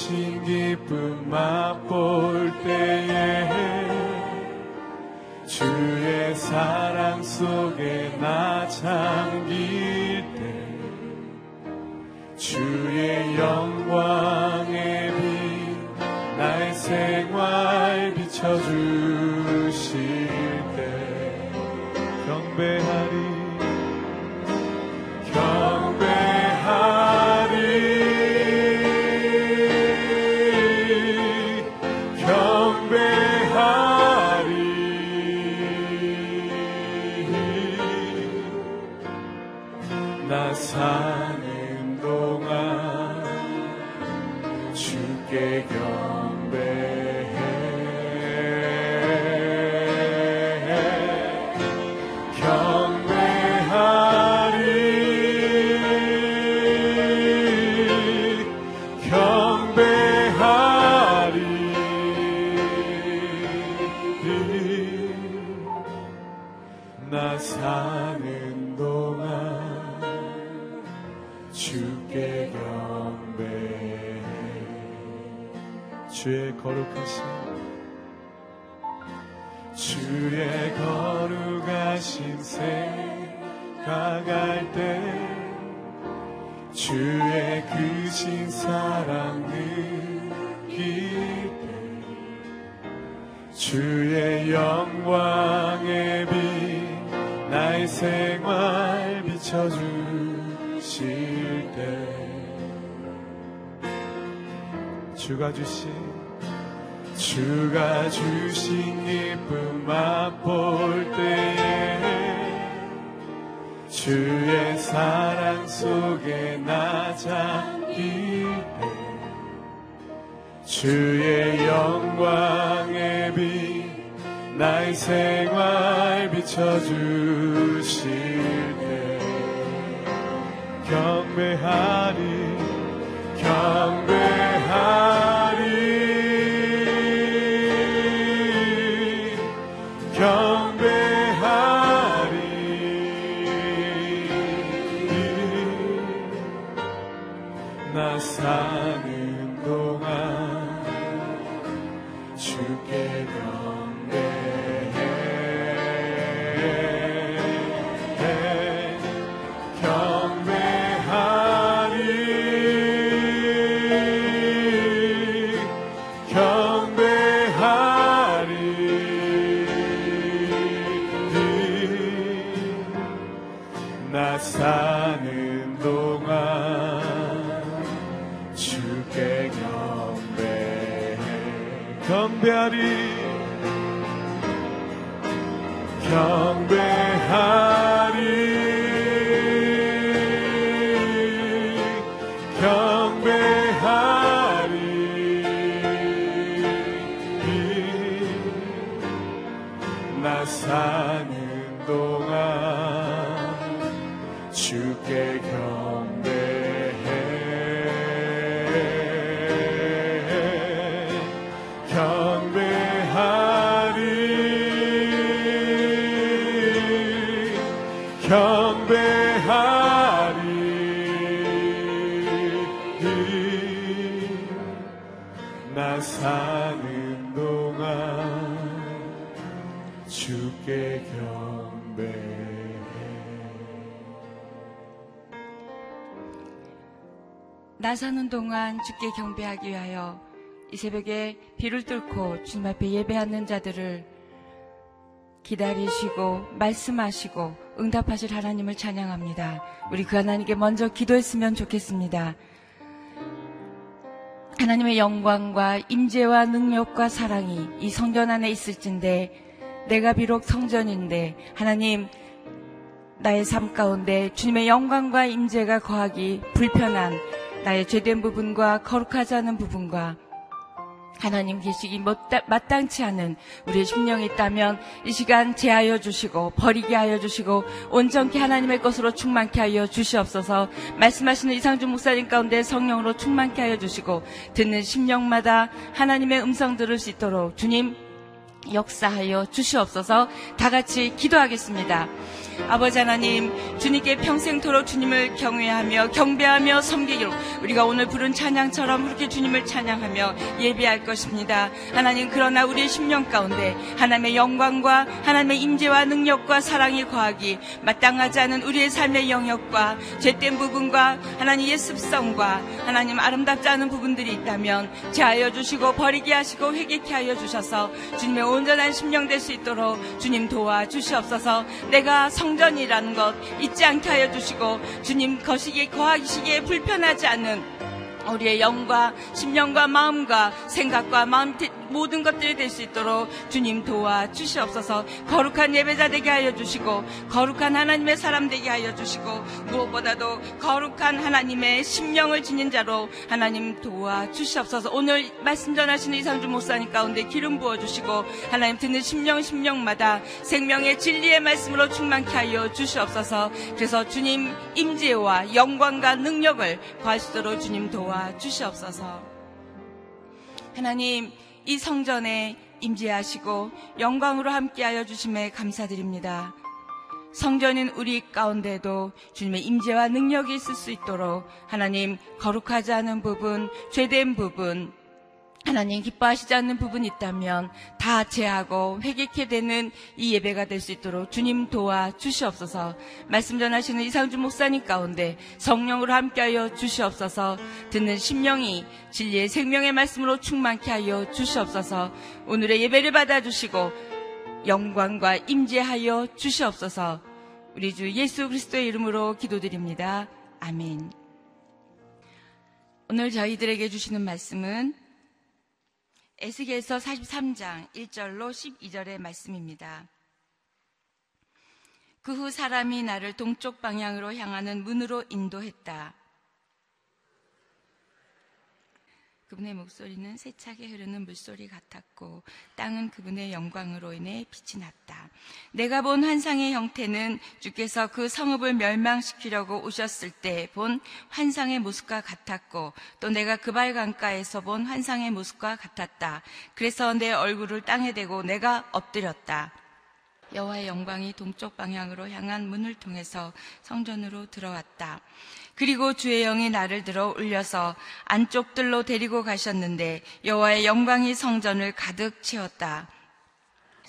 주신 기쁨 맛볼 때에 주의 사랑 속에 나 잠길 때 주의 영광 주실 때 주가 주신 주가 주신 기쁨 맛볼 때에 주의 사랑 속에 나 잠길 때 주의 영광의 빛 나의 생활 비춰주실 때 경배하리 경배 경배하리. 경배하리. 경배하리. 나 사는 동안 주께 경 나 사는 동안 주께 경배하기 위하여 이 새벽에 비를 뚫고 주님 앞에 예배하는 자들을 기다리시고 말씀하시고 응답하실 하나님을 찬양합니다. 우리 그 하나님께 먼저 기도했으면 좋겠습니다. 하나님의 영광과 임재와 능력과 사랑이 이 성전 안에 있을진데 내가 비록 성전인데 하나님 나의 삶 가운데 주님의 영광과 임재가 거하기 불편한 나의 죄된 부분과 거룩하지 않은 부분과 하나님 계시기 마땅치 않은 우리의 심령이 있다면 이 시간 제하여 주시고 버리게 하여 주시고 온전케 하나님의 것으로 충만케 하여 주시옵소서. 말씀하시는 이상주 목사님 가운데 성령으로 충만케 하여 주시고 듣는 심령마다 하나님의 음성 들을 수 있도록 주님 역사하여 주시옵소서 다 같이 기도하겠습니다. 아버지 하나님, 주님께 평생토록 주님을 경외하며 경배하며 섬기기로 우리가 오늘 부른 찬양처럼 그렇게 주님을 찬양하며 예배할 것입니다. 하나님, 그러나 우리의 심령 가운데 하나님의 영광과 하나님의 임재와 능력과 사랑이 거하기 마땅하지 않은 우리의 삶의 영역과 죄된 부분과 하나님의 습성과 하나님 아름답지 않은 부분들이 있다면 제하여 주시고 버리게 하시고 회개케 하여 주셔서 주님의 온전한 심령 될 수 있도록 주님 도와 주시옵소서. 내가 성전이라는 것 잊지 않게 하여 주시고 주님 거시기에 거하시기에 불편하지 않는 우리의 영과 심령과 마음과 생각과 마음 모든 것들이 될 수 있도록 주님 도와 주시옵소서. 거룩한 예배자 되게 하여 주시고 거룩한 하나님의 사람 되게 하여 주시고 무엇보다도 거룩한 하나님의 심령을 지닌 자로 하나님 도와 주시옵소서. 오늘 말씀 전하시는 이상주 목사님 가운데 기름 부어 주시고 하나님 듣는 심령 심령마다 생명의 진리의 말씀으로 충만케 하여 주시옵소서. 그래서 주님 임재와 영광과 능력을 있도록 주님 도와 주시옵소서 하나님 이 성전에 임재하시고 영광으로 함께하여 주심에 감사드립니다. 성전인 우리 가운데도 주님의 임재와 능력이 있을 수 있도록 하나님 거룩하지 않은 부분, 죄된 부분, 하나님 기뻐하시지 않는 부분이 있다면 다 제하고 회개케 되는 이 예배가 될 수 있도록 주님 도와 주시옵소서 말씀 전하시는 이상주 목사님 가운데 성령으로 함께하여 주시옵소서 듣는 심령이 진리의 생명의 말씀으로 충만케 하여 주시옵소서 오늘의 예배를 받아주시고 영광과 임재하여 주시옵소서 우리 주 예수 그리스도의 이름으로 기도드립니다. 아멘. 오늘 저희들에게 주시는 말씀은 에스겔서 43장 1절로 12절의 말씀입니다. 그 후 사람이 나를 동쪽 방향으로 향하는 문으로 인도했다. 그분의 목소리는 세차게 흐르는 물소리 같았고 땅은 그분의 영광으로 인해 빛이 났다. 내가 본 환상의 형태는 주께서 그 성읍을 멸망시키려고 오셨을 때 본 환상의 모습과 같았고 또 내가 그발 강가에서 본 환상의 모습과 같았다. 그래서 내 얼굴을 땅에 대고 내가 엎드렸다. 여호와의 영광이 동쪽 방향으로 향한 문을 통해서 성전으로 들어왔다. 그리고 주의 영이 나를 들어 올려서 안쪽들로 데리고 가셨는데 여호와의 영광이 성전을 가득 채웠다.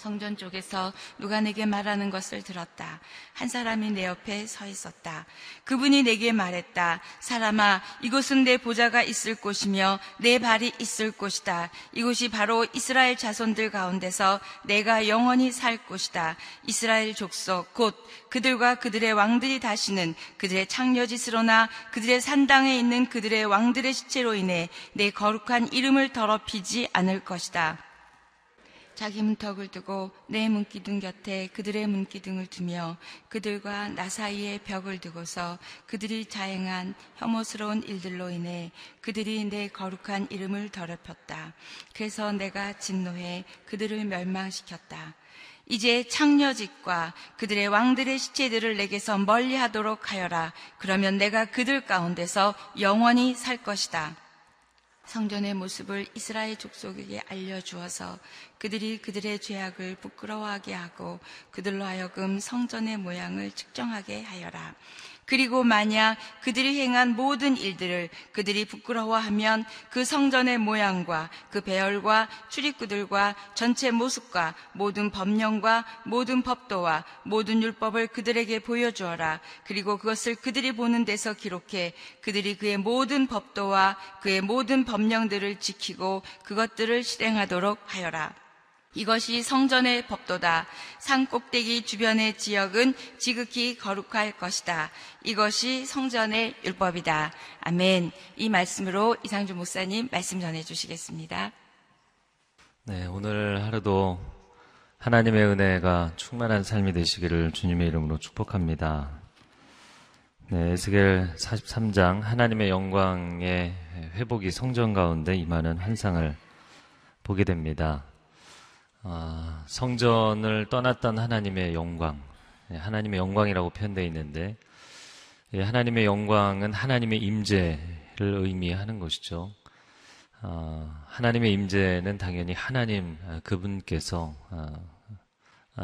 성전 쪽에서 누가 내게 말하는 것을 들었다. 한 사람이 내 옆에 서 있었다. 그분이 내게 말했다. 사람아, 이곳은 내 보좌가 있을 곳이며 내 발이 있을 곳이다. 이곳이 바로 이스라엘 자손들 가운데서 내가 영원히 살 곳이다. 이스라엘 족속, 곧 그들과 그들의 왕들이 다시는 그들의 창녀짓으로나 그들의 산당에 있는 그들의 왕들의 시체로 인해 내 거룩한 이름을 더럽히지 않을 것이다. 자기 문턱을 두고 내 문기둥 곁에 그들의 문기둥을 두며 그들과 나 사이에 벽을 두고서 그들이 자행한 혐오스러운 일들로 인해 그들이 내 거룩한 이름을 더럽혔다. 그래서 내가 진노해 그들을 멸망시켰다. 이제 창녀짓과 그들의 왕들의 시체들을 내게서 멀리 하도록 하여라. 그러면 내가 그들 가운데서 영원히 살 것이다. 성전의 모습을 이스라엘 족속에게 알려주어서 그들이 그들의 죄악을 부끄러워하게 하고 그들로 하여금 성전의 모양을 측정하게 하여라. 그리고 만약 그들이 행한 모든 일들을 그들이 부끄러워하면 그 성전의 모양과 그 배열과 출입구들과 전체 모습과 모든 법령과 모든 법도와 모든 율법을 그들에게 보여주어라. 그리고 그것을 그들이 보는 데서 기록해 그들이 그의 모든 법도와 그의 모든 법령들을 지키고 그것들을 실행하도록 하여라. 이것이 성전의 법도다. 산 꼭대기 주변의 지역은 지극히 거룩할 것이다. 이것이 성전의 율법이다. 아멘. 이 말씀으로 이상주 목사님 말씀 전해 주시겠습니다. 네, 오늘 하루도 하나님의 은혜가 충만한 삶이 되시기를 주님의 이름으로 축복합니다. 네, 에스겔 43장 하나님의 영광의 회복이 성전 가운데 임하는 환상을 보게 됩니다. 아, 성전을 떠났던 하나님의 영광, 예, 하나님의 영광이라고 표현되어 있는데 예, 하나님의 영광은 하나님의 임재를 의미하는 것이죠. 어, 하나님의 임재는 당연히 하나님 어, 그분께서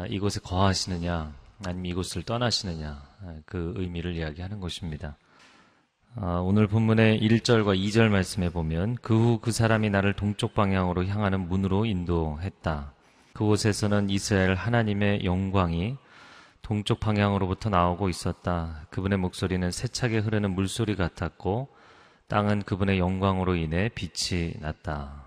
이곳에 거하시느냐 아니면 이곳을 떠나시느냐 어, 그 의미를 이야기하는 것입니다. 어, 오늘 본문의 1절과 2절 말씀에 보면 그후그 사람이 나를 동쪽 방향으로 향하는 문으로 인도했다. 그곳에서는 이스라엘 하나님의 영광이 동쪽 방향으로부터 나오고 있었다. 그분의 목소리는 세차게 흐르는 물소리 같았고 땅은 그분의 영광으로 인해 빛이 났다.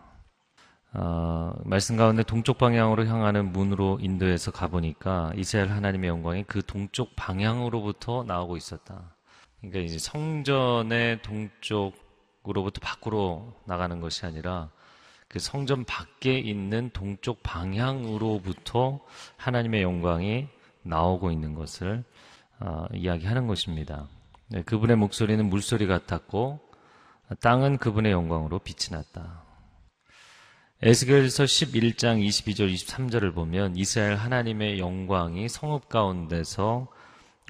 어, 말씀 가운데 동쪽 방향으로 향하는 문으로 인도해서 가보니까 이스라엘 하나님의 영광이 그 동쪽 방향으로부터 나오고 있었다. 그러니까 이제 성전의 동쪽으로부터 밖으로 나가는 것이 아니라 그 성전 밖에 있는 동쪽 방향으로부터 하나님의 영광이 나오고 있는 것을 어, 이야기하는 것입니다. 네, 그분의 목소리는 물소리 같았고 땅은 그분의 영광으로 빛이 났다. 에스겔서 11장 22절 23절을 보면 이스라엘 하나님의 영광이 성읍 가운데서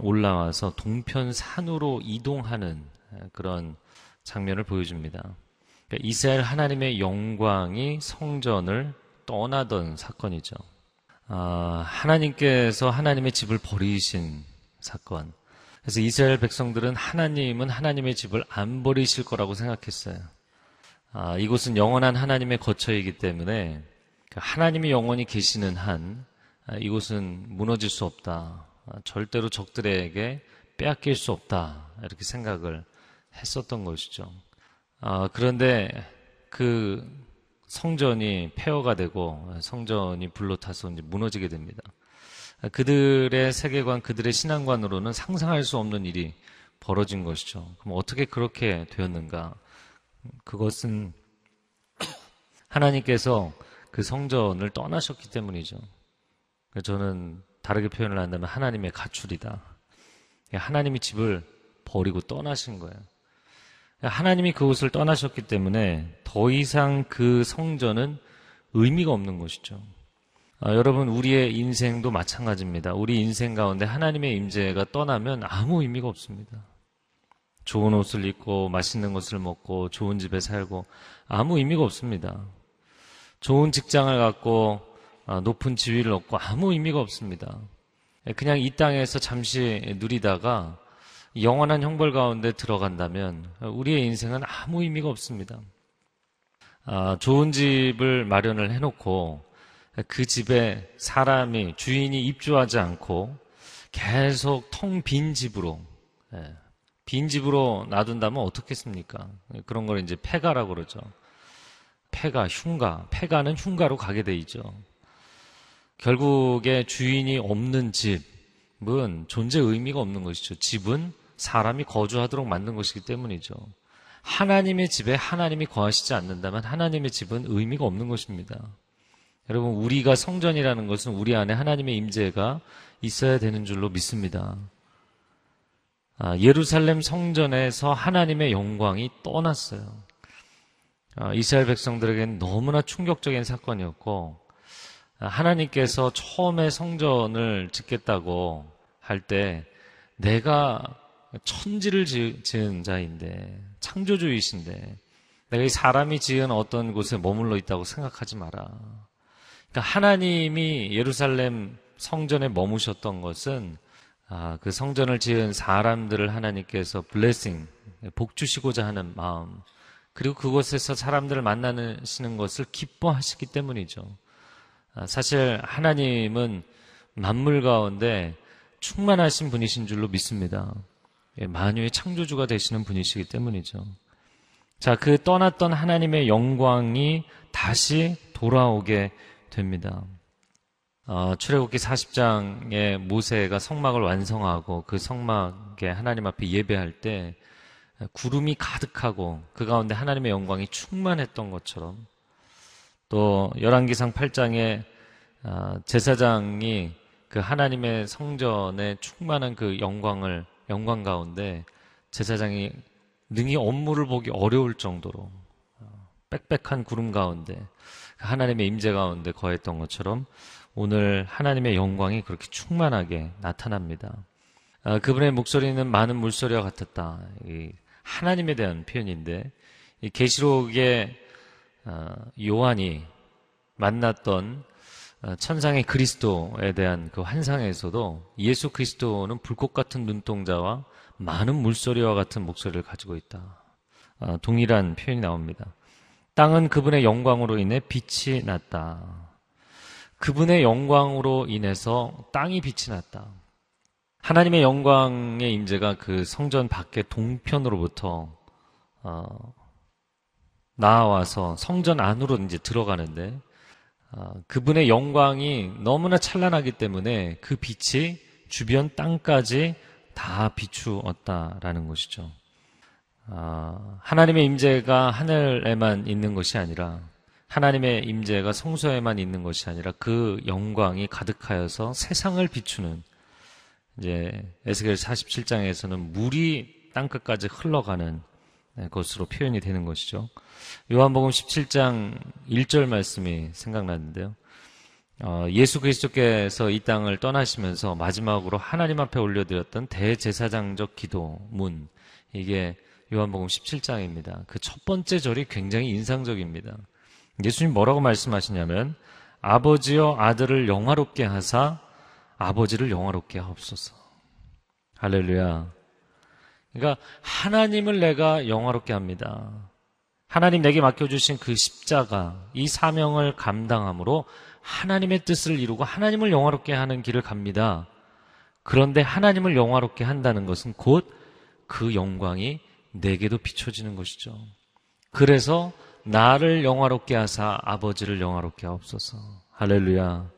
올라와서 동편 산으로 이동하는 그런 장면을 보여줍니다. 그러니까 이스라엘 하나님의 영광이 성전을 떠나던 사건이죠. 아, 하나님께서 하나님의 집을 버리신 사건. 그래서 이스라엘 백성들은 하나님은 하나님의 집을 안 버리실 거라고 생각했어요. 아, 이곳은 영원한 하나님의 거처이기 때문에 그 하나님이 영원히 계시는 한 아, 이곳은 무너질 수 없다. 아, 절대로 적들에게 빼앗길 수 없다. 이렇게 생각을 했었던 것이죠. 아, 그런데 그 성전이 폐허가 되고 성전이 불로 타서 이제 무너지게 됩니다. 그들의 세계관, 그들의 신앙관으로는 상상할 수 없는 일이 벌어진 것이죠. 그럼 어떻게 그렇게 되었는가? 그것은 하나님께서 그 성전을 떠나셨기 때문이죠. 저는 다르게 표현을 한다면 하나님의 가출이다. 하나님이 집을 버리고 떠나신 거예요. 하나님이 그곳을 떠나셨기 때문에 더 이상 그 성전은 의미가 없는 것이죠. 아, 여러분 우리의 인생도 마찬가지입니다. 우리 인생 가운데 하나님의 임재가 떠나면 아무 의미가 없습니다. 좋은 옷을 입고 맛있는 것을 먹고 좋은 집에 살고 아무 의미가 없습니다. 좋은 직장을 갖고 아, 높은 지위를 얻고 아무 의미가 없습니다. 그냥 이 땅에서 잠시 누리다가 영원한 형벌 가운데 들어간다면 우리의 인생은 아무 의미가 없습니다. 아, 좋은 집을 마련을 해놓고 그 집에 사람이 주인이 입주하지 않고 계속 텅 빈 집으로 예, 빈 집으로 놔둔다면 어떻겠습니까? 그런 걸 이제 폐가라고 그러죠. 폐가, 흉가, 폐가는 흉가로 가게 돼 있죠. 결국에 주인이 없는 집은 존재 의미가 없는 것이죠. 집은 사람이 거주하도록 만든 것이기 때문이죠. 하나님의 집에 하나님이 거하시지 않는다면 하나님의 집은 의미가 없는 것입니다. 여러분 우리가 성전이라는 것은 우리 안에 하나님의 임재가 있어야 되는 줄로 믿습니다. 아, 예루살렘 성전에서 하나님의 영광이 떠났어요. 아, 이스라엘 백성들에게는 너무나 충격적인 사건이었고 아, 하나님께서 처음에 성전을 짓겠다고 할 때 내가 천지를 지은 자인데 창조주이신데 내가 이 사람이 지은 어떤 곳에 머물러 있다고 생각하지 마라. 그러니까 하나님이 예루살렘 성전에 머무셨던 것은 아, 그 성전을 지은 사람들을 하나님께서 블레싱, 복 주시고자 하는 마음, 그리고 그곳에서 사람들을 만나시는 것을 기뻐하시기 때문이죠. 아, 사실 하나님은 만물 가운데 충만하신 분이신 줄로 믿습니다. 예, 만유의 창조주가 되시는 분이시기 때문이죠. 자, 그 떠났던 하나님의 영광이 다시 돌아오게 됩니다. 어, 출애굽기 40장에 모세가 성막을 완성하고 그 성막에 하나님 앞에 예배할 때 구름이 가득하고 그 가운데 하나님의 영광이 충만했던 것처럼 또 열왕기상 8장에 어, 제사장이 그 하나님의 성전에 충만한 그 영광을 영광 가운데 제사장이 능히 업무를 보기 어려울 정도로 어, 빽빽한 구름 가운데 하나님의 임재 가운데 거했던 것처럼 오늘 하나님의 영광이 그렇게 충만하게 나타납니다. 아, 그분의 목소리는 많은 물소리와 같았다. 하나님에 대한 표현인데 계시록에 어, 요한이 만났던 어, 천상의 그리스도에 대한 그 환상에서도 예수 그리스도는 불꽃 같은 눈동자와 많은 물소리와 같은 목소리를 가지고 있다. 어, 동일한 표현이 나옵니다. 땅은 그분의 영광으로 인해 빛이 났다. 그분의 영광으로 인해서 땅이 빛이 났다. 하나님의 영광의 임재가 그 성전 밖의 동편으로부터 어, 나와서 성전 안으로 이제 들어가는데 어, 그분의 영광이 너무나 찬란하기 때문에 그 빛이 주변 땅까지 다 비추었다라는 것이죠. 어, 하나님의 임재가 하늘에만 있는 것이 아니라 하나님의 임재가 성소에만 있는 것이 아니라 그 영광이 가득하여서 세상을 비추는 이제 에스겔 47장에서는 물이 땅끝까지 흘러가는 네, 것으로 표현이 되는 것이죠. 요한복음 17장 1절 말씀이 생각나는데요. 어, 예수 그리스도께서 이 땅을 떠나시면서 마지막으로 하나님 앞에 올려드렸던 대제사장적 기도문 이게 요한복음 17장입니다. 그 첫 번째 절이 굉장히 인상적입니다. 예수님 뭐라고 말씀하시냐면 아버지여 아들을 영화롭게 하사 아버지를 영화롭게 하옵소서. 할렐루야. 그러니까 하나님을 내가 영화롭게 합니다. 하나님 내게 맡겨주신 그 십자가, 이 사명을 감당함으로 하나님의 뜻을 이루고 하나님을 영화롭게 하는 길을 갑니다. 그런데 하나님을 영화롭게 한다는 것은 곧 그 영광이 내게도 비춰지는 것이죠. 그래서 나를 영화롭게 하사 아버지를 영화롭게 하옵소서. 할렐루야.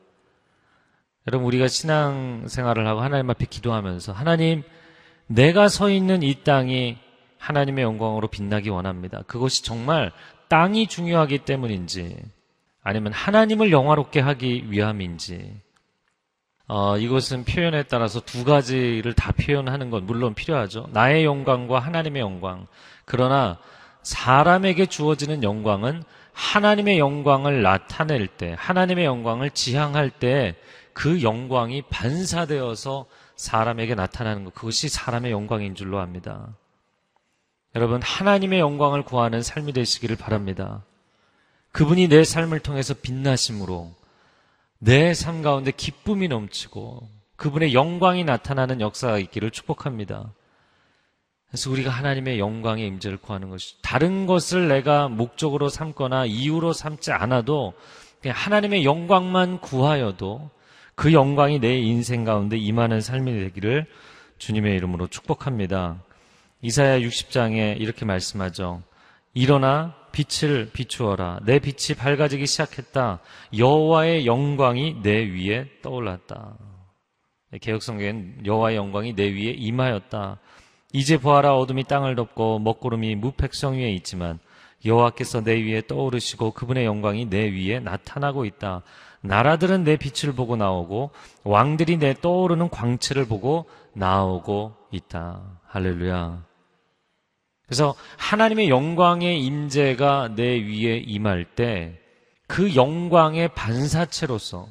여러분, 우리가 신앙생활을 하고 하나님 앞에 기도하면서 하나님, 내가 서 있는 이 땅이 하나님의 영광으로 빛나기 원합니다. 그것이 정말 땅이 중요하기 때문인지 아니면 하나님을 영화롭게 하기 위함인지 어, 이것은 표현에 따라서 두 가지를 다 표현하는 건 물론 필요하죠. 나의 영광과 하나님의 영광. 그러나 사람에게 주어지는 영광은 하나님의 영광을 나타낼 때, 하나님의 영광을 지향할 때 그 영광이 반사되어서 사람에게 나타나는 것, 그것이 사람의 영광인 줄로 압니다. 여러분, 하나님의 영광을 구하는 삶이 되시기를 바랍니다. 그분이 내 삶을 통해서 빛나심으로 내 삶 가운데 기쁨이 넘치고 그분의 영광이 나타나는 역사가 있기를 축복합니다. 그래서 우리가 하나님의 영광의 임재를 구하는 것이 다른 것을 내가 목적으로 삼거나 이유로 삼지 않아도 하나님의 영광만 구하여도 그 영광이 내 인생 가운데 임하는 삶이 되기를 주님의 이름으로 축복합니다. 이사야 60장에 이렇게 말씀하죠. 일어나 빛을 비추어라. 내 빛이 밝아지기 시작했다. 여호와의 영광이 내 위에 떠올랐다. 개혁성경엔 여호와의 영광이 내 위에 임하였다. 이제 보아라 어둠이 땅을 덮고 먹구름이 무백성 위에 있지만 여호와께서 내 위에 떠오르시고 그분의 영광이 내 위에 나타나고 있다. 나라들은 내 빛을 보고 나오고 왕들이 내 떠오르는 광채를 보고 나오고 있다. 할렐루야. 그래서 하나님의 영광의 임재가 내 위에 임할 때 그 영광의 반사체로서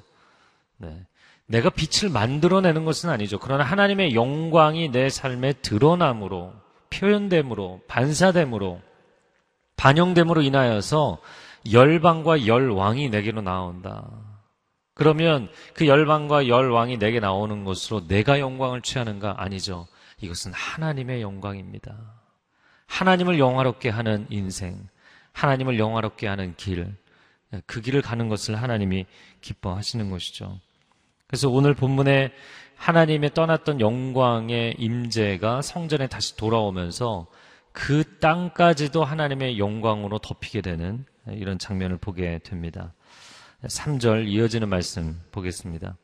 네, 내가 빛을 만들어내는 것은 아니죠. 그러나 하나님의 영광이 내 삶에 드러남으로, 표현됨으로, 반사됨으로, 반영됨으로 인하여서 열방과 열왕이 내게로 나온다. 그러면 그 열방과 열왕이 내게 나오는 것으로 내가 영광을 취하는가? 아니죠. 이것은 하나님의 영광입니다. 하나님을 영화롭게 하는 인생, 하나님을 영화롭게 하는 길, 그 길을 가는 것을 하나님이 기뻐하시는 것이죠. 그래서 오늘 본문에 하나님의 떠났던 영광의 임재가 성전에 다시 돌아오면서 그 땅까지도 하나님의 영광으로 덮이게 되는 이런 장면을 보게 됩니다. 3절 이어지는 말씀 보겠습니다.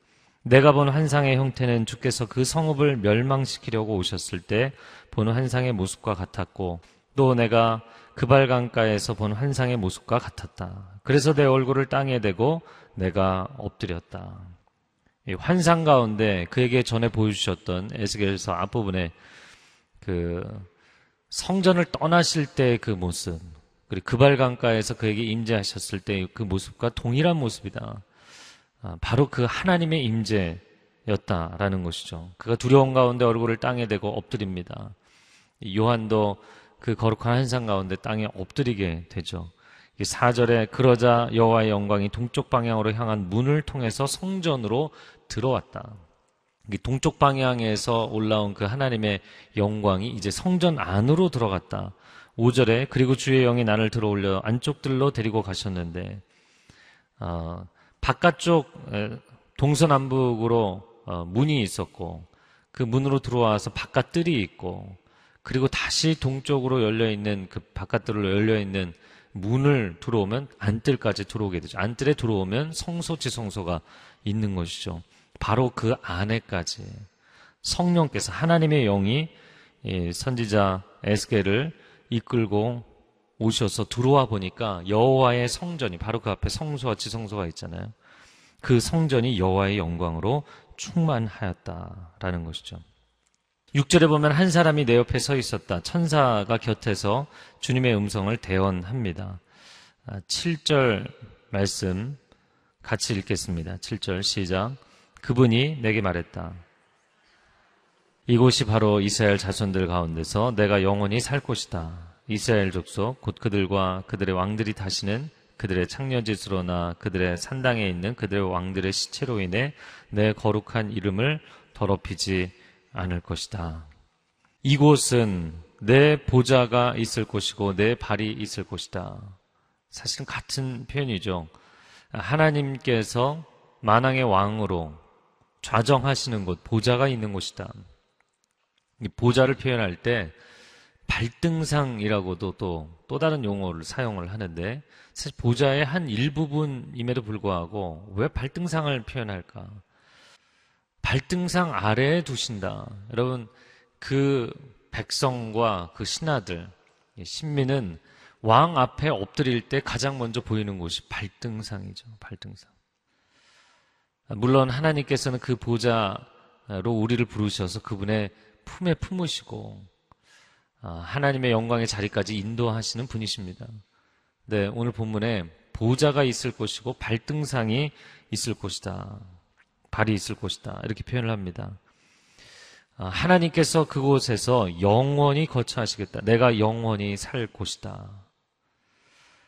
내가 본 환상의 형태는 주께서 그 성읍을 멸망시키려고 오셨을 때 본 환상의 모습과 같았고 또 내가 그발강가에서 본 환상의 모습과 같았다. 그래서 내 얼굴을 땅에 대고 내가 엎드렸다. 환상 가운데 그에게 전에 보여주셨던 에스겔서 앞부분에 그 성전을 떠나실 때 그 모습, 그리고 그발강가에서 그에게 임재하셨을 때 그 모습과 동일한 모습이다. 아, 바로 그 하나님의 임재였다라는 것이죠. 그가 두려운 가운데 얼굴을 땅에 대고 엎드립니다. 요한도 그 거룩한 환상 가운데 땅에 엎드리게 되죠. 4절에 그러자 여호와의 영광이 동쪽 방향으로 향한 문을 통해서 성전으로 들어왔다. 동쪽 방향에서 올라온 그 하나님의 영광이 이제 성전 안으로 들어갔다. 5절에 그리고 주의 영이 나를 들어올려 안쪽들로 데리고 가셨는데 어, 바깥쪽 동서남북으로 어, 문이 있었고 그 문으로 들어와서 바깥 뜰이 있고 그리고 다시 동쪽으로 열려 있는 그 바깥들로 열려 있는 문을 들어오면 안뜰까지 들어오게 되죠. 안뜰에 들어오면 성소 지 성소가 있는 것이죠. 바로 그 안에까지 성령께서 하나님의 영이 선지자 에스겔을 이끌고 오셔서 들어와 보니까 여호와의 성전이 바로 그 앞에 성소와 지성소가 있잖아요. 그 성전이 여호와의 영광으로 충만하였다라는 것이죠. 6절에 보면 한 사람이 내 옆에 서 있었다. 천사가 곁에서 주님의 음성을 대언합니다. 7절 아, 말씀 같이 읽겠습니다. 7절 시작. 그분이 내게 말했다. 이곳이 바로 이스라엘 자손들 가운데서 내가 영원히 살 곳이다. 이스라엘 족속 곧 그들과 그들의 왕들이 다시는 그들의 창녀짓으로나 그들의 산당에 있는 그들의 왕들의 시체로 인해 내 거룩한 이름을 더럽히지 않을 것이다. 이곳은 내 보좌가 있을 곳이고 내 발이 있을 곳이다. 사실은 같은 표현이죠. 하나님께서 만왕의 왕으로 좌정하시는 곳, 보좌가 있는 곳이다. 보좌를 표현할 때 발등상이라고도 또, 또 다른 용어를 사용을 하는데 사실 보좌의 한 일부분임에도 불구하고 왜 발등상을 표현할까? 발등상 아래에 두신다. 여러분, 그 백성과 그 신하들, 신민은 왕 앞에 엎드릴 때 가장 먼저 보이는 곳이 발등상이죠. 발등상. 물론 하나님께서는 그 보좌로 우리를 부르셔서 그분의 품에 품으시고 아, 하나님의 영광의 자리까지 인도하시는 분이십니다. 네, 오늘 본문에 보좌가 있을 것이고 발등상이 있을 것이다. 발이 있을 것이다. 이렇게 표현을 합니다. 아, 하나님께서 그곳에서 영원히 거처하시겠다. 내가 영원히 살 곳이다.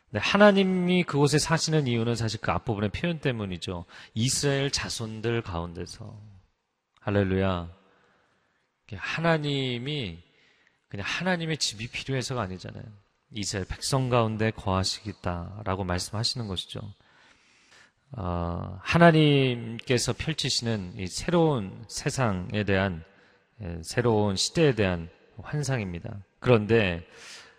네, 하나님이 그곳에 사시는 이유는 사실 그 앞부분의 표현 때문이죠. 이스라엘 자손들 가운데서. 할렐루야. 하나님이 그냥 하나님의 집이 필요해서가 아니잖아요. 이스라엘 백성 가운데 거하시겠다라고 말씀하시는 것이죠. 어, 하나님께서 펼치시는 이 새로운 세상에 대한 예, 새로운 시대에 대한 환상입니다. 그런데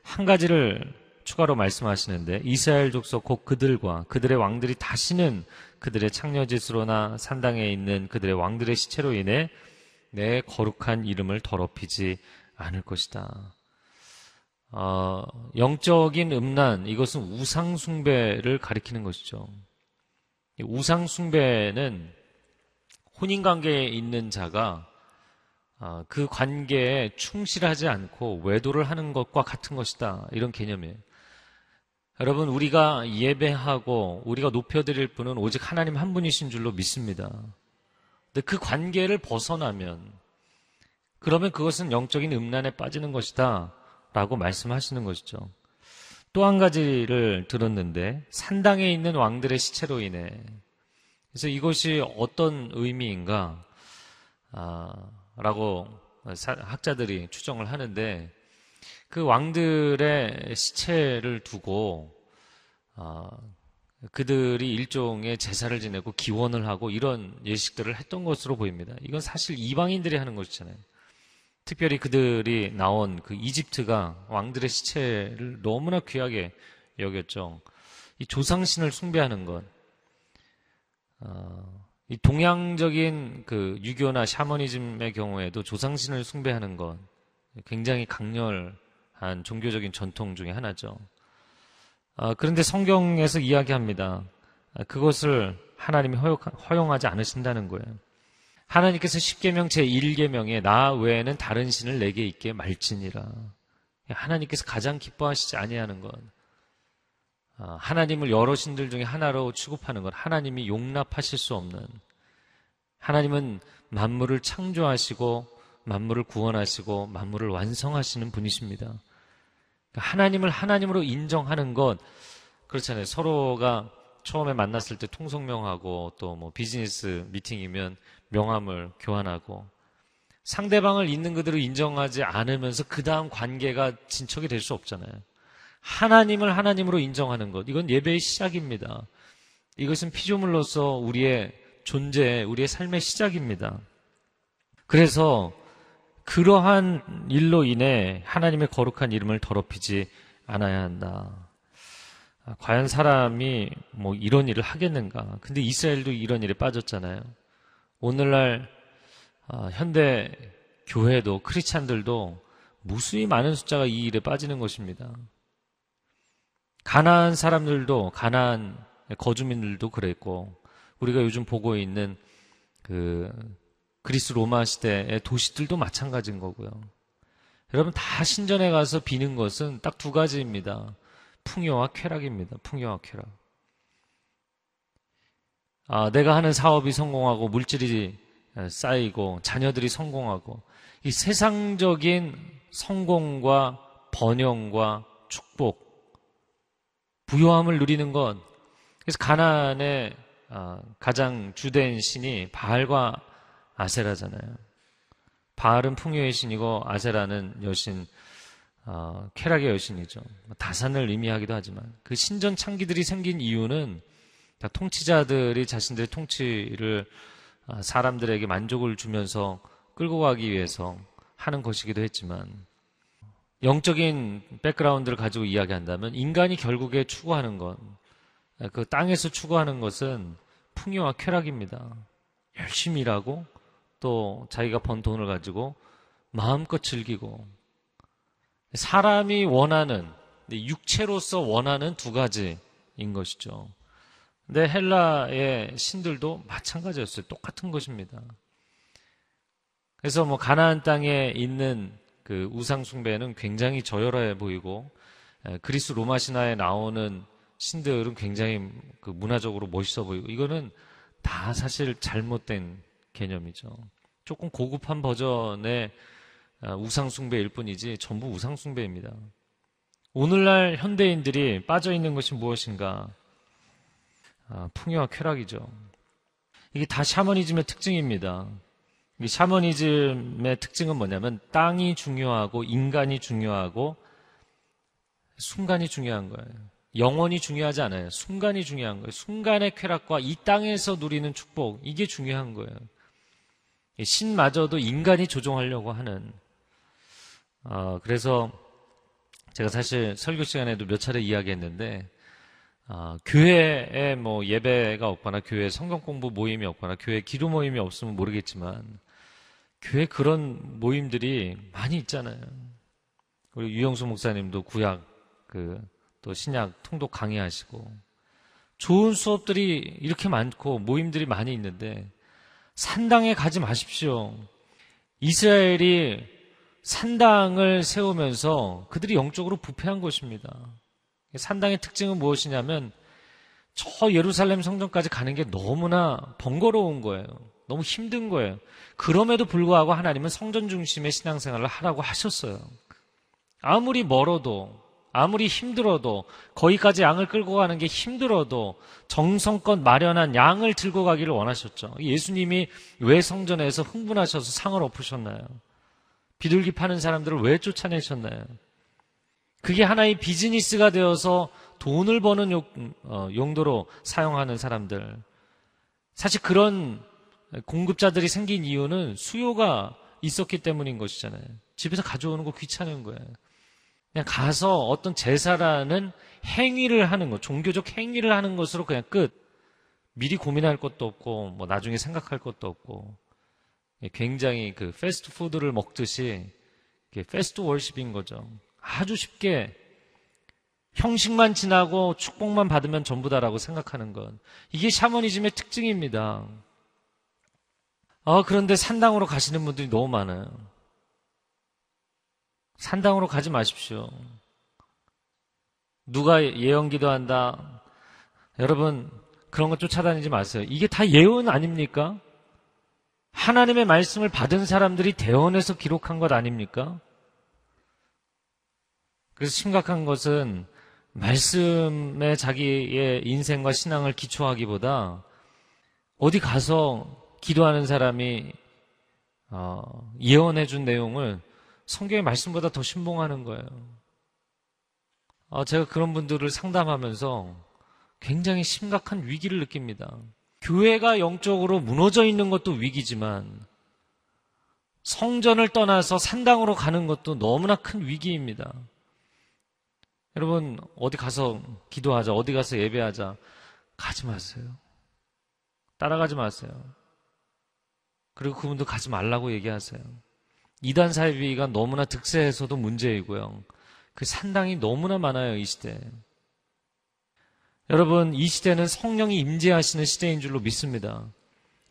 한 가지를 추가로 말씀하시는데 이스라엘 족속 곧 그들과 그들의 왕들이 다시는 그들의 창녀짓으로나 산당에 있는 그들의 왕들의 시체로 인해 내 거룩한 이름을 더럽히지 않을 것이다. 어, 영적인 음란 이것은 우상 숭배를 가리키는 것이죠. 우상 숭배는 혼인 관계에 있는 자가 어, 그 관계에 충실하지 않고 외도를 하는 것과 같은 것이다. 이런 개념이에요. 여러분, 우리가 예배하고 우리가 높여드릴 분은 오직 하나님 한 분이신 줄로 믿습니다. 근데 그 관계를 벗어나면 그러면 그것은 영적인 음란에 빠지는 것이다. 라고 말씀하시는 것이죠. 또 한 가지를 들었는데 산당에 있는 왕들의 시체로 인해 그래서 이것이 어떤 의미인가 아, 라고 학자들이 추정을 하는데 그 왕들의 시체를 두고 어, 그들이 일종의 제사를 지내고 기원을 하고 이런 예식들을 했던 것으로 보입니다. 이건 사실 이방인들이 하는 것이잖아요. 특별히 그들이 나온 그 이집트가 왕들의 시체를 너무나 귀하게 여겼죠. 이 조상신을 숭배하는 것, 어, 이 동양적인 그 유교나 샤머니즘의 경우에도 조상신을 숭배하는 것 굉장히 강렬 한 종교적인 전통 중의 하나죠. 아, 그런데 성경에서 이야기합니다. 아, 그것을 하나님이 허용 하지 않으신다는 거예요. 하나님께서 10계명 제1계명에 나 외에는 다른 신을 내게 있게 말지니라. 하나님께서 가장 기뻐하시지 아니하는 것. 아, 하나님을 여러 신들 중에 하나로 취급하는 것. 하나님이 용납하실 수 없는. 하나님은 만물을 창조하시고 만물을 구원하시고 만물을 완성하시는 분이십니다. 그러니까 하나님을 하나님으로 인정하는 것, 그렇잖아요. 서로가 처음에 만났을 때 통성명하고 또 뭐 비즈니스 미팅이면 명함을 교환하고 상대방을 있는 그대로 인정하지 않으면서 그 다음 관계가 진척이 될 수 없잖아요. 하나님을 하나님으로 인정하는 것. 이건 예배의 시작입니다. 이것은 피조물로서 우리의 존재, 우리의 삶의 시작입니다. 그래서 그러한 일로 인해 하나님의 거룩한 이름을 더럽히지 않아야 한다. 아, 과연 사람이 뭐 이런 일을 하겠는가? 근데 이스라엘도 이런 일에 빠졌잖아요. 오늘날 아, 현대 교회도 크리스찬들도 무수히 많은 숫자가 이 일에 빠지는 것입니다. 가난한 사람들도 가난한 거주민들도 그랬고 우리가 요즘 보고 있는 그 그리스 로마 시대의 도시들도 마찬가지인 거고요. 여러분 다 신전에 가서 비는 것은 딱 두 가지입니다. 풍요와 쾌락입니다. 풍요와 쾌락. 아, 내가 하는 사업이 성공하고 물질이 쌓이고 자녀들이 성공하고 이 세상적인 성공과 번영과 축복, 부요함을 누리는 것. 그래서 가난의 아, 가장 주된 신이 바알과 아세라잖아요. 바알은 풍요의 신이고 아세라는 여신 어, 쾌락의 여신이죠. 뭐 다산을 의미하기도 하지만 그 신전 창기들이 생긴 이유는 다 통치자들이 자신들의 통치를 아, 사람들에게 만족을 주면서 끌고 가기 위해서 하는 것이기도 했지만 영적인 백그라운드를 가지고 이야기한다면 인간이 결국에 추구하는 것, 그 땅에서 추구하는 것은 풍요와 쾌락입니다. 열심히 일하고 또 자기가 번 돈을 가지고 마음껏 즐기고 사람이 원하는 육체로서 원하는 두 가지인 것이죠. 근데 헬라의 신들도 마찬가지였어요. 똑같은 것입니다. 그래서 뭐 가나안 땅에 있는 그 우상 숭배는 굉장히 저열해 보이고 그리스 로마 신화에 나오는 신들은 굉장히 그 문화적으로 멋있어 보이고 이거는 다 사실 잘못된 개념이죠. 조금 고급한 버전의 아, 우상숭배일 뿐이지 전부 우상숭배입니다. 오늘날 현대인들이 빠져 있는 것이 무엇인가? 아, 풍요와 쾌락이죠. 이게 다 샤머니즘의 특징입니다. 이 샤머니즘의 특징은 뭐냐면 땅이 중요하고 인간이 중요하고 순간이 중요한 거예요. 영원이 중요하지 않아요. 순간이 중요한 거예요. 순간의 쾌락과 이 땅에서 누리는 축복 이게 중요한 거예요. 신마저도 인간이 조종하려고 하는 어, 그래서 제가 사실 설교 시간에도 몇 차례 이야기했는데 어, 교회에 뭐 예배가 없거나 교회 성경 공부 모임이 없거나 교회 기도 모임이 없으면 모르겠지만 교회 그런 모임들이 많이 있잖아요. 우리 유영수 목사님도 구약 그 또 신약 통독 강의하시고 좋은 수업들이 이렇게 많고 모임들이 많이 있는데 산당에 가지 마십시오. 이스라엘이 산당을 세우면서 그들이 영적으로 부패한 것입니다. 산당의 특징은 무엇이냐면 저 예루살렘 성전까지 가는 게 너무나 번거로운 거예요. 너무 힘든 거예요. 그럼에도 불구하고 하나님은 성전 중심의 신앙생활을 하라고 하셨어요. 아무리 멀어도 아무리 힘들어도 거기까지 양을 끌고 가는 게 힘들어도 정성껏 마련한 양을 들고 가기를 원하셨죠. 예수님이 왜 성전에서 흥분하셔서 상을 엎으셨나요? 비둘기 파는 사람들을 왜 쫓아내셨나요? 그게 하나의 비즈니스가 되어서 돈을 버는 어, 용도로 사용하는 사람들. 사실 그런 공급자들이 생긴 이유는 수요가 있었기 때문인 것이잖아요. 집에서 가져오는 거 귀찮은 거예요. 그냥 가서 어떤 제사라는 행위를 하는 것, 종교적 행위를 하는 것으로 그냥 끝. 미리 고민할 것도 없고, 뭐 나중에 생각할 것도 없고. 예, 굉장히 그 패스트푸드를 먹듯이 패스트 월십인 거죠. 아주 쉽게 형식만 지나고 축복만 받으면 전부다라고 생각하는 것. 이게 샤머니즘의 특징입니다. 아, 그런데 산당으로 가시는 분들이 너무 많아요. 산당으로 가지 마십시오. 누가 예언 기도한다. 여러분, 그런 것 쫓아다니지 마세요. 이게 다 예언 아닙니까? 하나님의 말씀을 받은 사람들이 대원해서 기록한 것 아닙니까? 그래서 심각한 것은 말씀에 자기의 인생과 신앙을 기초하기보다 어디 가서 기도하는 사람이 어, 예언해 준 내용을 성경의 말씀보다 더 신봉하는 거예요. 어, 제가 그런 분들을 상담하면서 굉장히 심각한 위기를 느낍니다. 교회가 영적으로 무너져 있는 것도 위기지만 성전을 떠나서 산당으로 가는 것도 너무나 큰 위기입니다. 여러분, 어디 가서 기도하자, 어디 가서 예배하자. 가지 마세요. 따라가지 마세요. 그리고 그분도 가지 말라고 얘기하세요. 이단 사이비가 너무나 득세해서도 문제이고요. 그 산당이 너무나 많아요, 이 시대에. 여러분, 이 시대는 성령이 임재하시는 시대인 줄로 믿습니다.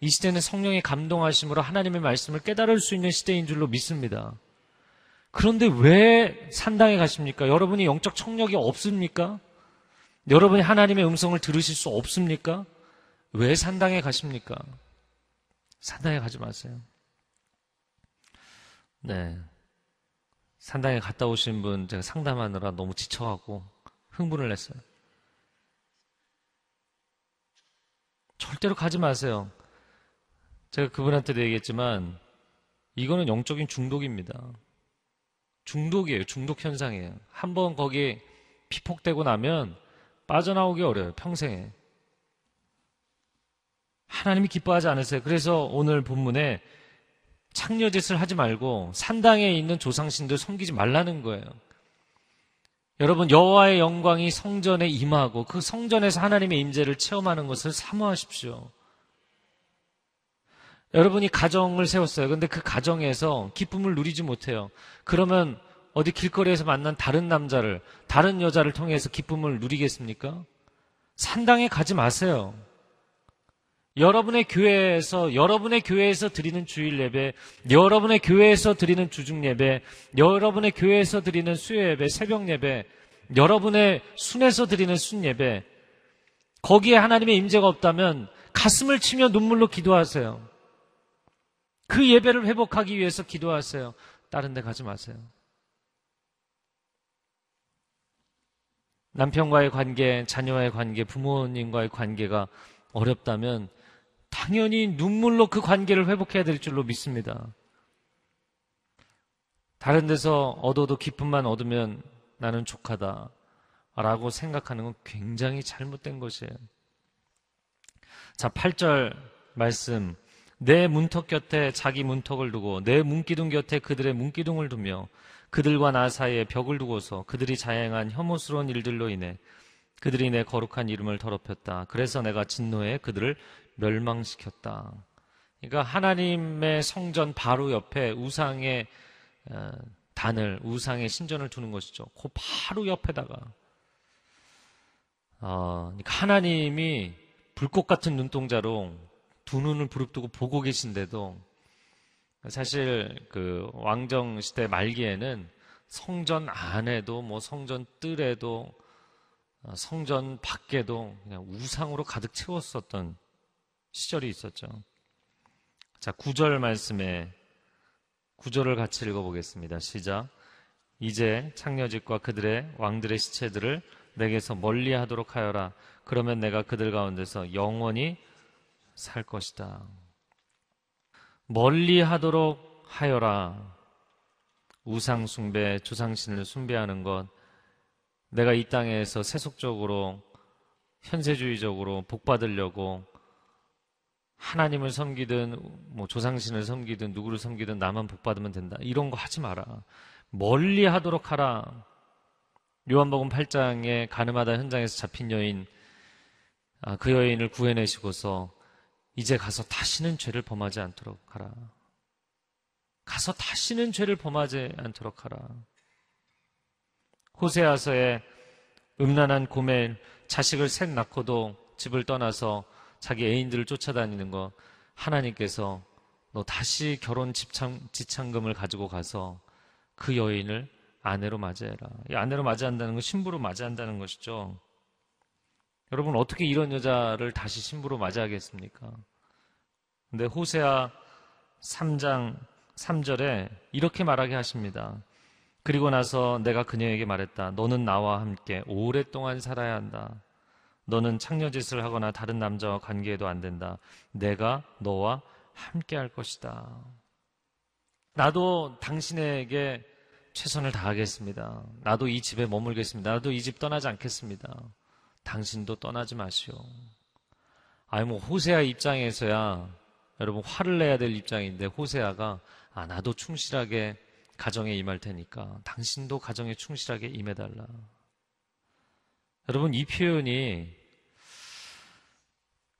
이 시대는 성령의 감동하심으로 하나님의 말씀을 깨달을 수 있는 시대인 줄로 믿습니다. 그런데 왜 산당에 가십니까? 여러분이 영적 청력이 없습니까? 여러분이 하나님의 음성을 들으실 수 없습니까? 왜 산당에 가십니까? 산당에 가지 마세요. 네. 산당에 갔다 오신 분 제가 상담하느라 너무 지쳐가고 흥분을 했어요. 절대로 가지 마세요. 제가 그분한테도 얘기했지만 이거는 영적인 중독입니다. 중독이에요. 중독 현상이에요. 한번 거기에 피폭되고 나면 빠져나오기 어려워요. 평생에. 하나님이 기뻐하지 않으세요. 그래서 오늘 본문에 창녀짓을 하지 말고 산당에 있는 조상신들 섬기지 말라는 거예요. 여러분 여호와의 영광이 성전에 임하고 그 성전에서 하나님의 임재를 체험하는 것을 사모하십시오. 여러분이 가정을 세웠어요. 근데 그 가정에서 기쁨을 누리지 못해요. 그러면 어디 길거리에서 만난 다른 남자를, 다른 여자를 통해서 기쁨을 누리겠습니까? 산당에 가지 마세요. 여러분의 교회에서, 여러분의 교회에서 드리는 주일 예배, 여러분의 교회에서 드리는 주중 예배, 여러분의 교회에서 드리는 수요 예배, 새벽 예배, 여러분의 순에서 드리는 순 예배, 거기에 하나님의 임재가 없다면 가슴을 치며 눈물로 기도하세요. 그 예배를 회복하기 위해서 기도하세요. 다른 데 가지 마세요. 남편과의 관계, 자녀와의 관계, 부모님과의 관계가 어렵다면 당연히 눈물로 그 관계를 회복해야 될 줄로 믿습니다. 다른 데서 얻어도 기쁨만 얻으면 나는 족하다. 라고 생각하는 건 굉장히 잘못된 것이에요. 자, 8절 말씀. 내 문턱 곁에 자기 문턱을 두고 내 문기둥 곁에 그들의 문기둥을 두며 그들과 나 사이에 벽을 두고서 그들이 자행한 혐오스러운 일들로 인해 그들이 내 거룩한 이름을 더럽혔다. 그래서 내가 진노해 그들을 멸망시켰다. 그러니까 하나님의 성전 바로 옆에 우상의 어, 단을 우상의 신전을 두는 것이죠. 그 바로 옆에다가 어, 그러니까 하나님이 불꽃 같은 눈동자로 두 눈을 부릅뜨고 보고 계신데도 사실 그 왕정 시대 말기에는 성전 안에도 뭐 성전 뜰에도 어, 성전 밖에도 그냥 우상으로 가득 채웠었던 시절이 있었죠. 자, 구절 말씀에 구절을 같이 읽어보겠습니다. 시작. 이제 창녀집과 그들의 왕들의 시체들을 내게서 멀리 하도록 하여라. 그러면 내가 그들 가운데서 영원히 살 것이다. 멀리 하도록 하여라. 우상숭배, 주상신을 숭배하는 것, 내가 이 땅에서 세속적으로, 현세주의적으로 복받으려고 하나님을 섬기든, 뭐 조상신을 섬기든, 누구를 섬기든 나만 복 받으면 된다. 이런 거 하지 마라. 멀리 하도록 하라. 요한복음 8장에 가늠하다 현장에서 잡힌 여인, 아, 그 여인을 구해내시고서 이제 가서 다시는 죄를 범하지 않도록 하라. 가서 다시는 죄를 범하지 않도록 하라. 호세아서에 음란한 고멜 자식을 셋 낳고도 집을 떠나서 자기 애인들을 쫓아다니는 거 하나님께서 너 다시 결혼 집창, 지창금을 가지고 가서 그 여인을 아내로 맞이해라. 이 아내로 맞이한다는 건 신부로 맞이한다는 것이죠. 여러분 어떻게 이런 여자를 다시 신부로 맞이하겠습니까? 근데 호세아 3장 3절에 이렇게 말하게 하십니다. 그리고 나서 내가 그녀에게 말했다. 너는 나와 함께 오랫동안 살아야 한다. 너는 창녀짓을 하거나 다른 남자와 관계해도 안 된다. 내가 너와 함께 할 것이다. 나도 당신에게 최선을 다하겠습니다. 나도 이 집에 머물겠습니다. 나도 이 집 떠나지 않겠습니다. 당신도 떠나지 마시오. 아니, 뭐, 호세아 입장에서야 여러분 화를 내야 될 입장인데 호세아가 아, 나도 충실하게 가정에 임할 테니까 당신도 가정에 충실하게 임해달라. 여러분, 이 표현이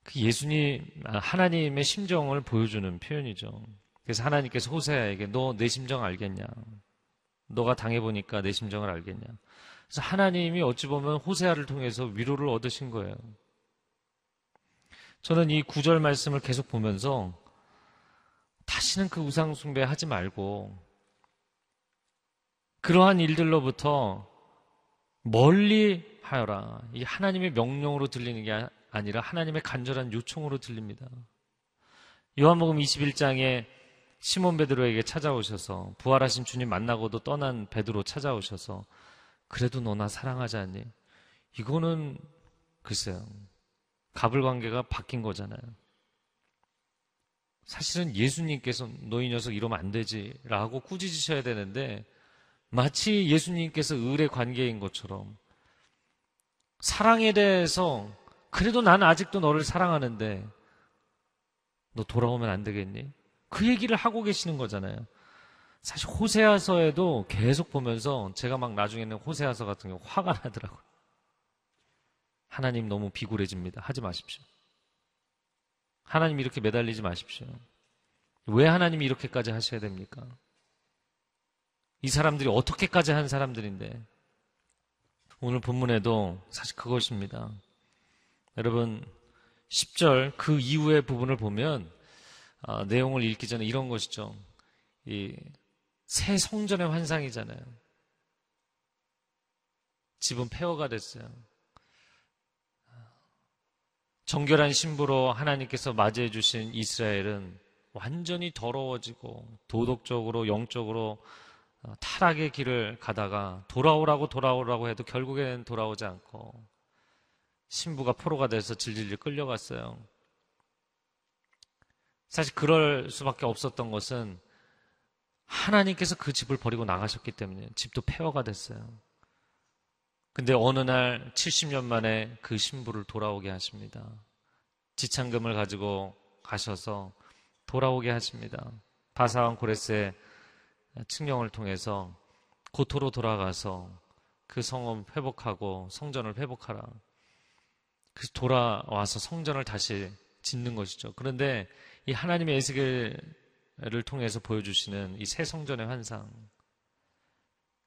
그 예수님, 아, 하나님의 심정을 보여주는 표현이죠. 그래서 하나님께서 호세아에게 너 내 심정 알겠냐? 너가 당해보니까 내 심정을 알겠냐? 그래서 하나님이 어찌 보면 호세아를 통해서 위로를 얻으신 거예요. 저는 이 구절 말씀을 계속 보면서 다시는 그 우상 숭배 하지 말고 그러한 일들로부터 멀리 하여라. 이 하나님의 명령으로 들리는 게 아니라 하나님의 간절한 요청으로 들립니다. 요한복음 21장에 시몬 베드로에게 찾아오셔서 부활하신 주님 만나고도 떠난 베드로 찾아오셔서 그래도 너나 사랑하지 않니? 이거는 글쎄요. 갑을 관계가 바뀐 거잖아요. 사실은 예수님께서 너희 녀석 이러면 안 되지라고 꾸짖으셔야 되는데 마치 예수님께서 을의 관계인 것처럼 사랑에 대해서 그래도 난 아직도 너를 사랑하는데 너 돌아오면 안 되겠니? 그 얘기를 하고 계시는 거잖아요. 사실 호세아서에도 계속 보면서 제가 막 나중에는 호세아서 같은 경우 화가 나더라고요. 하나님 너무 비굴해집니다. 하지 마십시오. 하나님 이렇게 매달리지 마십시오. 왜 하나님이 이렇게까지 하셔야 됩니까? 이 사람들이 어떻게까지 한 사람들인데 오늘 본문에도 사실 그것입니다. 여러분 10절 그 이후의 부분을 보면 어, 내용을 읽기 전에 이런 것이죠. 이 새 성전의 환상이잖아요. 집은 폐허가 됐어요. 정결한 신부로 하나님께서 맞이해 주신 이스라엘은 완전히 더러워지고 도덕적으로 영적으로 어, 타락의 길을 가다가 돌아오라고 돌아오라고 해도 결국엔 돌아오지 않고 신부가 포로가 돼서 질질질 끌려갔어요. 사실 그럴 수밖에 없었던 것은 하나님께서 그 집을 버리고 나가셨기 때문에 집도 폐허가 됐어요. 근데 어느 날 70년 만에 그 신부를 돌아오게 하십니다. 지창금을 가지고 가셔서 돌아오게 하십니다. 바사왕 고레스의 측령을 통해서 고토로 돌아가서 그 성을 회복하고 성전을 회복하라. 그래서 돌아와서 성전을 다시 짓는 것이죠. 그런데 이 하나님의 에스겔을 통해서 보여주시는 이 새 성전의 환상.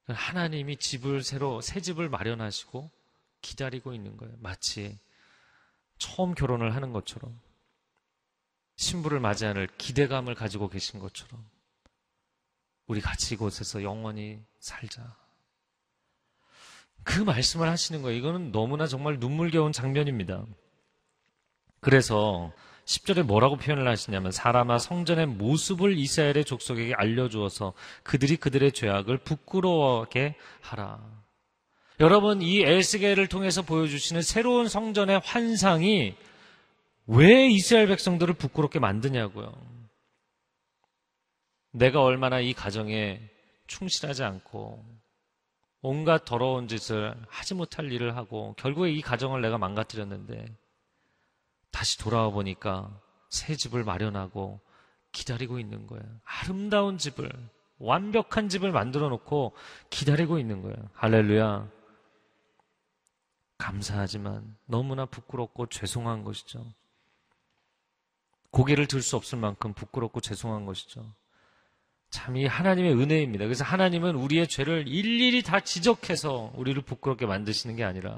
하나님이 집을 새로 새 집을 마련하시고 기다리고 있는 거예요. 마치 처음 결혼을 하는 것처럼 신부를 맞이하는 기대감을 가지고 계신 것처럼 우리 같이 이곳에서 영원히 살자. 그 말씀을 하시는 거예요. 이거는 너무나 정말 눈물겨운 장면입니다. 그래서 10절에 뭐라고 표현을 하시냐면 사람아 성전의 모습을 이스라엘의 족속에게 알려주어서 그들이 그들의 죄악을 부끄러워하게 하라. 여러분 이 에스겔을 통해서 보여주시는 새로운 성전의 환상이 왜 이스라엘 백성들을 부끄럽게 만드냐고요. 내가 얼마나 이 가정에 충실하지 않고 온갖 더러운 짓을 하지 못할 일을 하고 결국에 이 가정을 내가 망가뜨렸는데 다시 돌아와 보니까 새 집을 마련하고 기다리고 있는 거예요. 아름다운 집을, 완벽한 집을 만들어 놓고 기다리고 있는 거예요. 할렐루야. 감사하지만 너무나 부끄럽고 죄송한 것이죠. 고개를 들 수 없을 만큼 부끄럽고 죄송한 것이죠. 참 이 하나님의 은혜입니다. 그래서 하나님은 우리의 죄를 일일이 다 지적해서 우리를 부끄럽게 만드시는 게 아니라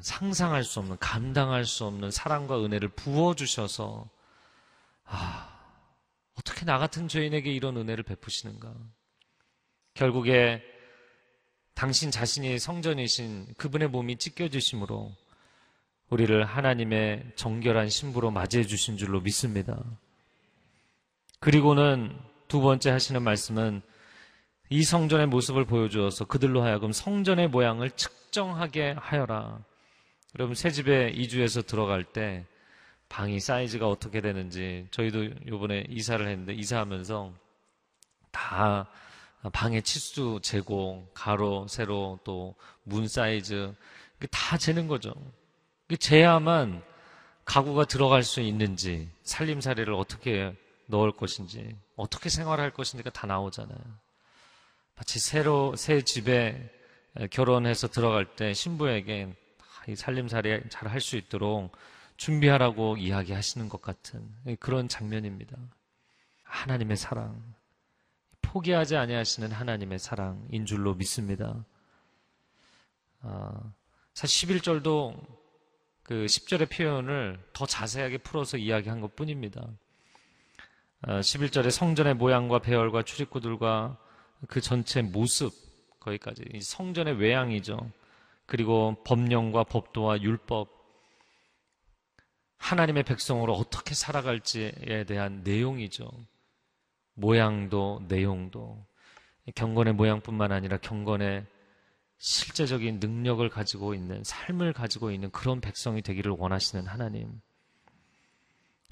상상할 수 없는, 감당할 수 없는 사랑과 은혜를 부어주셔서, 아, 어떻게 나 같은 죄인에게 이런 은혜를 베푸시는가. 결국에 당신 자신이 성전이신 그분의 몸이 찢겨지심으로 우리를 하나님의 정결한 신부로 맞이해 주신 줄로 믿습니다. 그리고는 두 번째 하시는 말씀은 이 성전의 모습을 보여주어서 그들로 하여금 성전의 모양을 측정하게 하여라. 여러분 새 집에 이주해서 들어갈 때 방이 사이즈가 어떻게 되는지 저희도 요번에 이사를 했는데 이사하면서 다 방의 치수 재고 가로 세로 또 문 사이즈 다 재는 거죠. 재야만 가구가 들어갈 수 있는지 살림살이를 어떻게 넣을 것인지 어떻게 생활할 것인지가 다 나오잖아요. 마치 새로 새 집에 결혼해서 들어갈 때 신부에게 이 살림살이 잘 할 수 있도록 준비하라고 이야기하시는 것 같은 그런 장면입니다. 하나님의 사랑, 포기하지 아니하시는 하나님의 사랑인 줄로 믿습니다. 아, 사실 11절도 그 10절의 표현을 더 자세하게 풀어서 이야기한 것 뿐입니다. 11절의 아, 성전의 모양과 배열과 출입구들과 그 전체 모습, 거기까지. 성전의 외양이죠. 그리고 법령과 법도와 율법, 하나님의 백성으로 어떻게 살아갈지에 대한 내용이죠. 모양도, 내용도. 경건의 모양뿐만 아니라 경건의 실제적인 능력을 가지고 있는, 삶을 가지고 있는 그런 백성이 되기를 원하시는 하나님.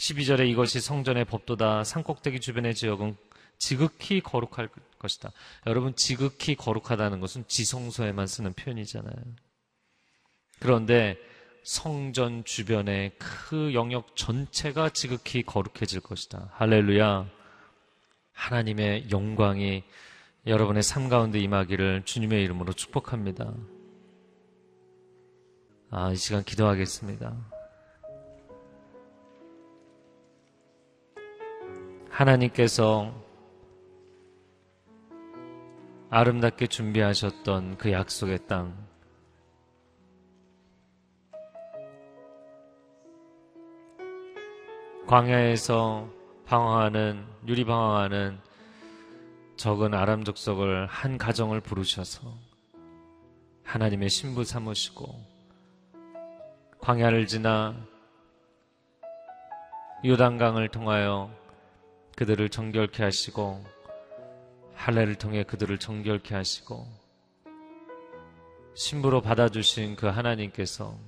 12절에 이것이 성전의 법도다. 산꼭대기 주변의 지역은 지극히 거룩할 것이다. 여러분, 지극히 거룩하다는 것은 지성소에만 쓰는 표현이잖아요. 그런데 성전 주변의 그 영역 전체가 지극히 거룩해질 것이다. 할렐루야. 하나님의 영광이 여러분의 삶 가운데 임하기를 주님의 이름으로 축복합니다. 아, 이 시간 기도하겠습니다. 하나님께서 아름답게 준비하셨던 그 약속의 땅, 광야에서 방황하는, 유리 방황하는 적은 아람 족속을 한 가정을 부르셔서 하나님의 신부 삼으시고 광야를 지나 요단강을 통하여 그들을 정결케 하시고 할례를 통해 그들을 정결케 하시고 신부로 받아주신 그 하나님께서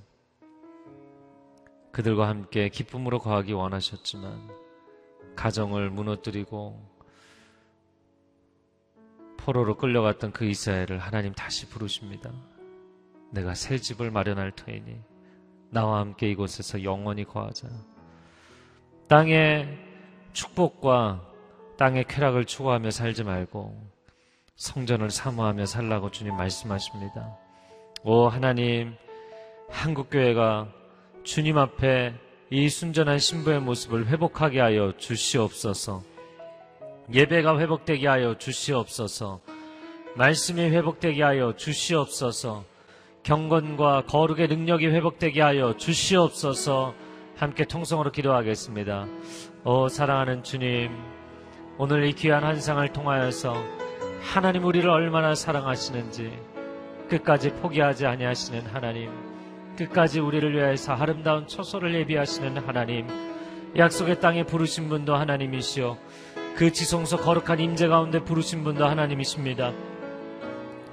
그들과 함께 기쁨으로 거하기 원하셨지만 가정을 무너뜨리고 포로로 끌려갔던 그 이스라엘을 하나님 다시 부르십니다. 내가 새 집을 마련할 터이니 나와 함께 이곳에서 영원히 거하자. 땅의 축복과 땅의 쾌락을 추구하며 살지 말고 성전을 사모하며 살라고 주님 말씀하십니다. 오 하나님 한국교회가 주님 앞에 이 순전한 신부의 모습을 회복하게 하여 주시옵소서. 예배가 회복되게 하여 주시옵소서. 말씀이 회복되게 하여 주시옵소서. 경건과 거룩의 능력이 회복되게 하여 주시옵소서. 함께 통성으로 기도하겠습니다. 오 사랑하는 주님, 오늘 이 귀한 한상을 통하여서 하나님 우리를 얼마나 사랑하시는지 끝까지 포기하지 아니하시는 하나님. 끝까지 우리를 위해서 아름다운 초소를 예비하시는 하나님, 약속의 땅에 부르신 분도 하나님이시오. 그 지성소 거룩한 임재 가운데 부르신 분도 하나님이십니다.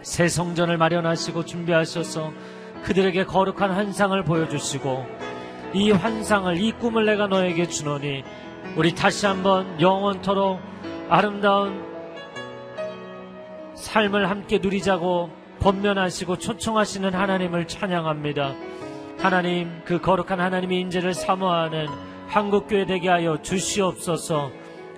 새 성전을 마련하시고 준비하셔서 그들에게 거룩한 환상을 보여주시고 이 환상을 이 꿈을 내가 너에게 주노니 우리 다시 한번 영원토록 아름다운 삶을 함께 누리자고 번면하시고 초청하시는 하나님을 찬양합니다. 하나님 그 거룩한 하나님의 인재를 사모하는 한국교회 되게 하여 주시옵소서.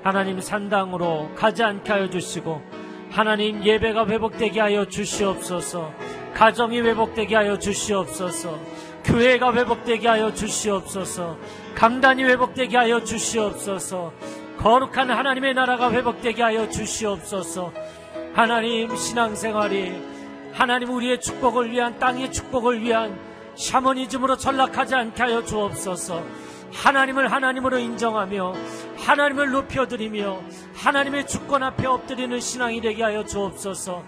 하나님 산당으로 가지 않게 하여 주시고 하나님 예배가 회복되게 하여 주시옵소서. 가정이 회복되게 하여 주시옵소서. 교회가 회복되게 하여 주시옵소서. 강단이 회복되게 하여 주시옵소서. 거룩한 하나님의 나라가 회복되게 하여 주시옵소서. 하나님 신앙생활이 하나님 우리의 축복을 위한 땅의 축복을 위한 샤머니즘으로 전락하지 않게 하여 주옵소서. 하나님을 하나님으로 인정하며 하나님을 높여드리며 하나님의 주권 앞에 엎드리는 신앙이 되게 하여 주옵소서.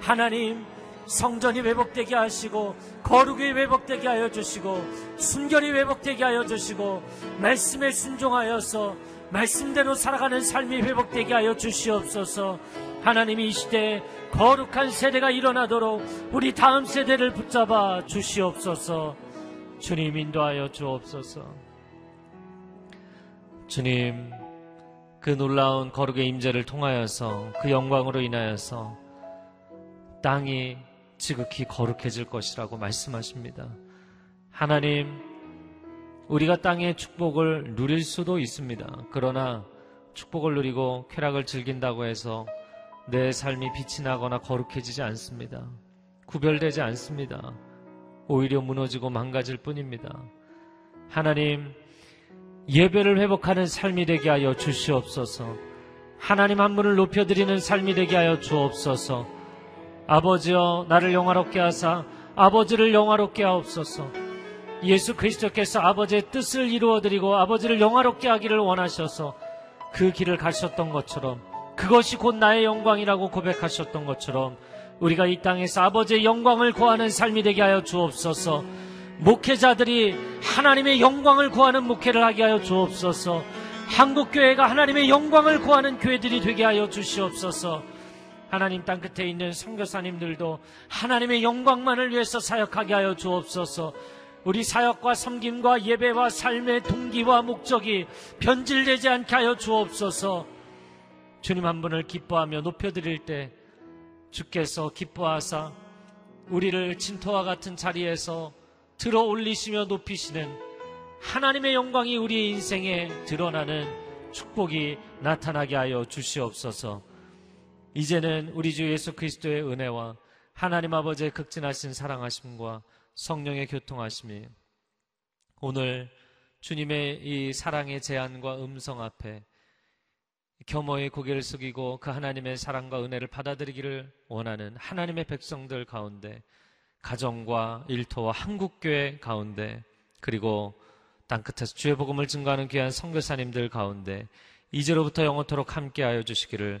하나님 성전이 회복되게 하시고 거룩이 회복되게 하여 주시고 순결이 회복되게 하여 주시고 말씀에 순종하여서 말씀대로 살아가는 삶이 회복되게 하여 주시옵소서. 하나님이 이 시대에 거룩한 세대가 일어나도록 우리 다음 세대를 붙잡아 주시옵소서. 주님 인도하여 주옵소서. 주님, 그 놀라운 거룩의 임재를 통하여서 그 영광으로 인하여서 땅이 지극히 거룩해질 것이라고 말씀하십니다. 하나님, 우리가 땅의 축복을 누릴 수도 있습니다. 그러나 축복을 누리고 쾌락을 즐긴다고 해서 내 삶이 빛이 나거나 거룩해지지 않습니다. 구별되지 않습니다. 오히려 무너지고 망가질 뿐입니다. 하나님, 예배를 회복하는 삶이 되게 하여 주시옵소서. 하나님 한 분을 높여드리는 삶이 되게 하여 주옵소서. 아버지여, 나를 영화롭게 하사 아버지를 영화롭게 하옵소서. 예수 그리스도께서 아버지의 뜻을 이루어드리고 아버지를 영화롭게 하기를 원하셔서 그 길을 가셨던 것처럼 그것이 곧 나의 영광이라고 고백하셨던 것처럼 우리가 이 땅에서 아버지의 영광을 구하는 삶이 되게 하여 주옵소서. 목회자들이 하나님의 영광을 구하는 목회를 하게 하여 주옵소서. 한국교회가 하나님의 영광을 구하는 교회들이 되게 하여 주시옵소서. 하나님 땅 끝에 있는 선교사님들도 하나님의 영광만을 위해서 사역하게 하여 주옵소서. 우리 사역과 섬김과 예배와 삶의 동기와 목적이 변질되지 않게 하여 주옵소서. 주님 한 분을 기뻐하며 높여드릴 때 주께서 기뻐하사 우리를 진토와 같은 자리에서 들어 올리시며 높이시는 하나님의 영광이 우리의 인생에 드러나는 축복이 나타나게 하여 주시옵소서. 이제는 우리 주 예수 그리스도의 은혜와 하나님 아버지의 극진하신 사랑하심과 성령의 교통하심이 오늘 주님의 이 사랑의 제안과 음성 앞에 겸허히 고개를 숙이고 그 하나님의 사랑과 은혜를 받아들이기를 원하는 하나님의 백성들 가운데 가정과 일터와 한국교회 가운데 그리고 땅끝에서 주의 복음을 증거하는 귀한 선교사님들 가운데 이제로부터 영원토록 함께하여 주시기를